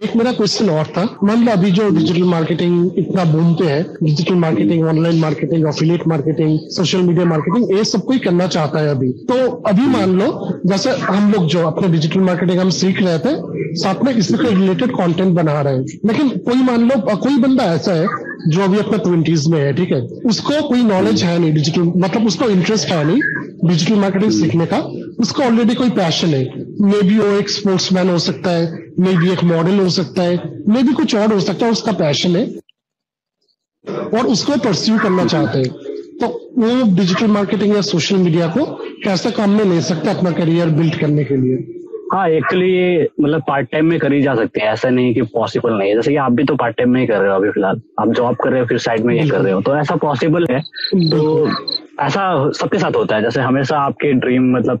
एक मेरा क्वेश्चन और था। मान लो अभी जो डिजिटल मार्केटिंग इतना बूम पे है digital marketing online marketing affiliate marketing social media marketing ये सब कोई करना चाहता है अभी। तो अभी मान लो, जैसे हम लोग जो अपने डिजिटल मार्केटिंग हम सीख रहे थे, साथ में इससे रिलेटेड कॉन्टेंट बना रहे हैं। लेकिन कोई मान लो, कोई बंदा ऐसा है जो अभी अपने ट्वेंटीज में है, ठीक है? उसको कोई नॉलेज है नहीं डिजिटल मतलब उसको इंटरेस्ट है नहीं डिजिटल मार्केटिंग सीखने का। उसको ऑलरेडी कोई पैशन है। मे बी वो एक स्पोर्ट्समैन हो सकता है मे बी एक मॉडल हो सकता है मे बी कुछ और हो सकता है, उसका पैशन है। और उसको परस्यू करना चाहते हैं। तो वो डिजिटल मार्केटिंग या सोशल मीडिया को कैसे काम में ले सकते हैं अपना करियर बिल्ड करने के लिए? हाँ एक्चुअली ये मतलब पार्ट टाइम में करी जा सकते हैं। ऐसा नहीं कि पॉसिबल नहीं है। जैसे कि आप भी तो पार्ट टाइम में ही कर रहे हो अभी फ़िलहाल। आप जॉब कर रहे हो, फिर साइड में ये कर रहे हो। तो ऐसा पॉसिबल है। तो ऐसा सबके साथ होता है जैसे हमेशा आपके ड्रीम मतलब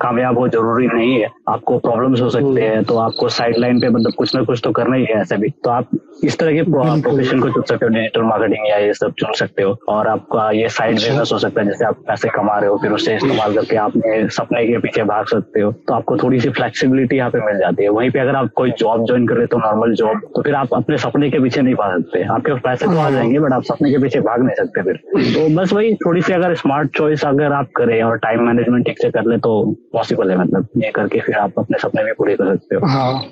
कामयाब हो ज़रूरी नहीं है। आपको प्रॉब्लम्स हो सकते हैं तो आपको साइड लाइन पे मतलब कुछ ना कुछ तो करना ही है ऐसे भी। तो आप इस तरह के प्रोफेशन को चुन सकते हो डिजिटल मार्केटिंग या ये सब चुन सकते हो। और आपका ये साइड बिज़नेस अच्छा। हो सकता है जैसे आप पैसे कमा रहे हो फिर उससे इस्तेमाल करके आप सपने के पीछे भाग सकते हो। तो आपको थोड़ी सी फ्लेक्सिबिलिटी यहाँ पे मिल जाती है। वहीं पे अगर आप कोई जॉब ज्वाइन कर रहे हो नॉर्मल जॉब तो फिर आप अपने सपने के पीछे नहीं भाग सकते। आपके पैसे तो आ हाँ। जाएँगे बट आप सपने के पीछे भाग नहीं सकते फिर। तो बस वही थोड़ी सी अगर स्मार्ट चॉइस अगर आप करें और टाइम मैनेजमेंट ठीक से कर ले तो पॉसिबल है मतलब ये करके फिर आप अपने सपने भी पूरे कर सकते हो। हाँ।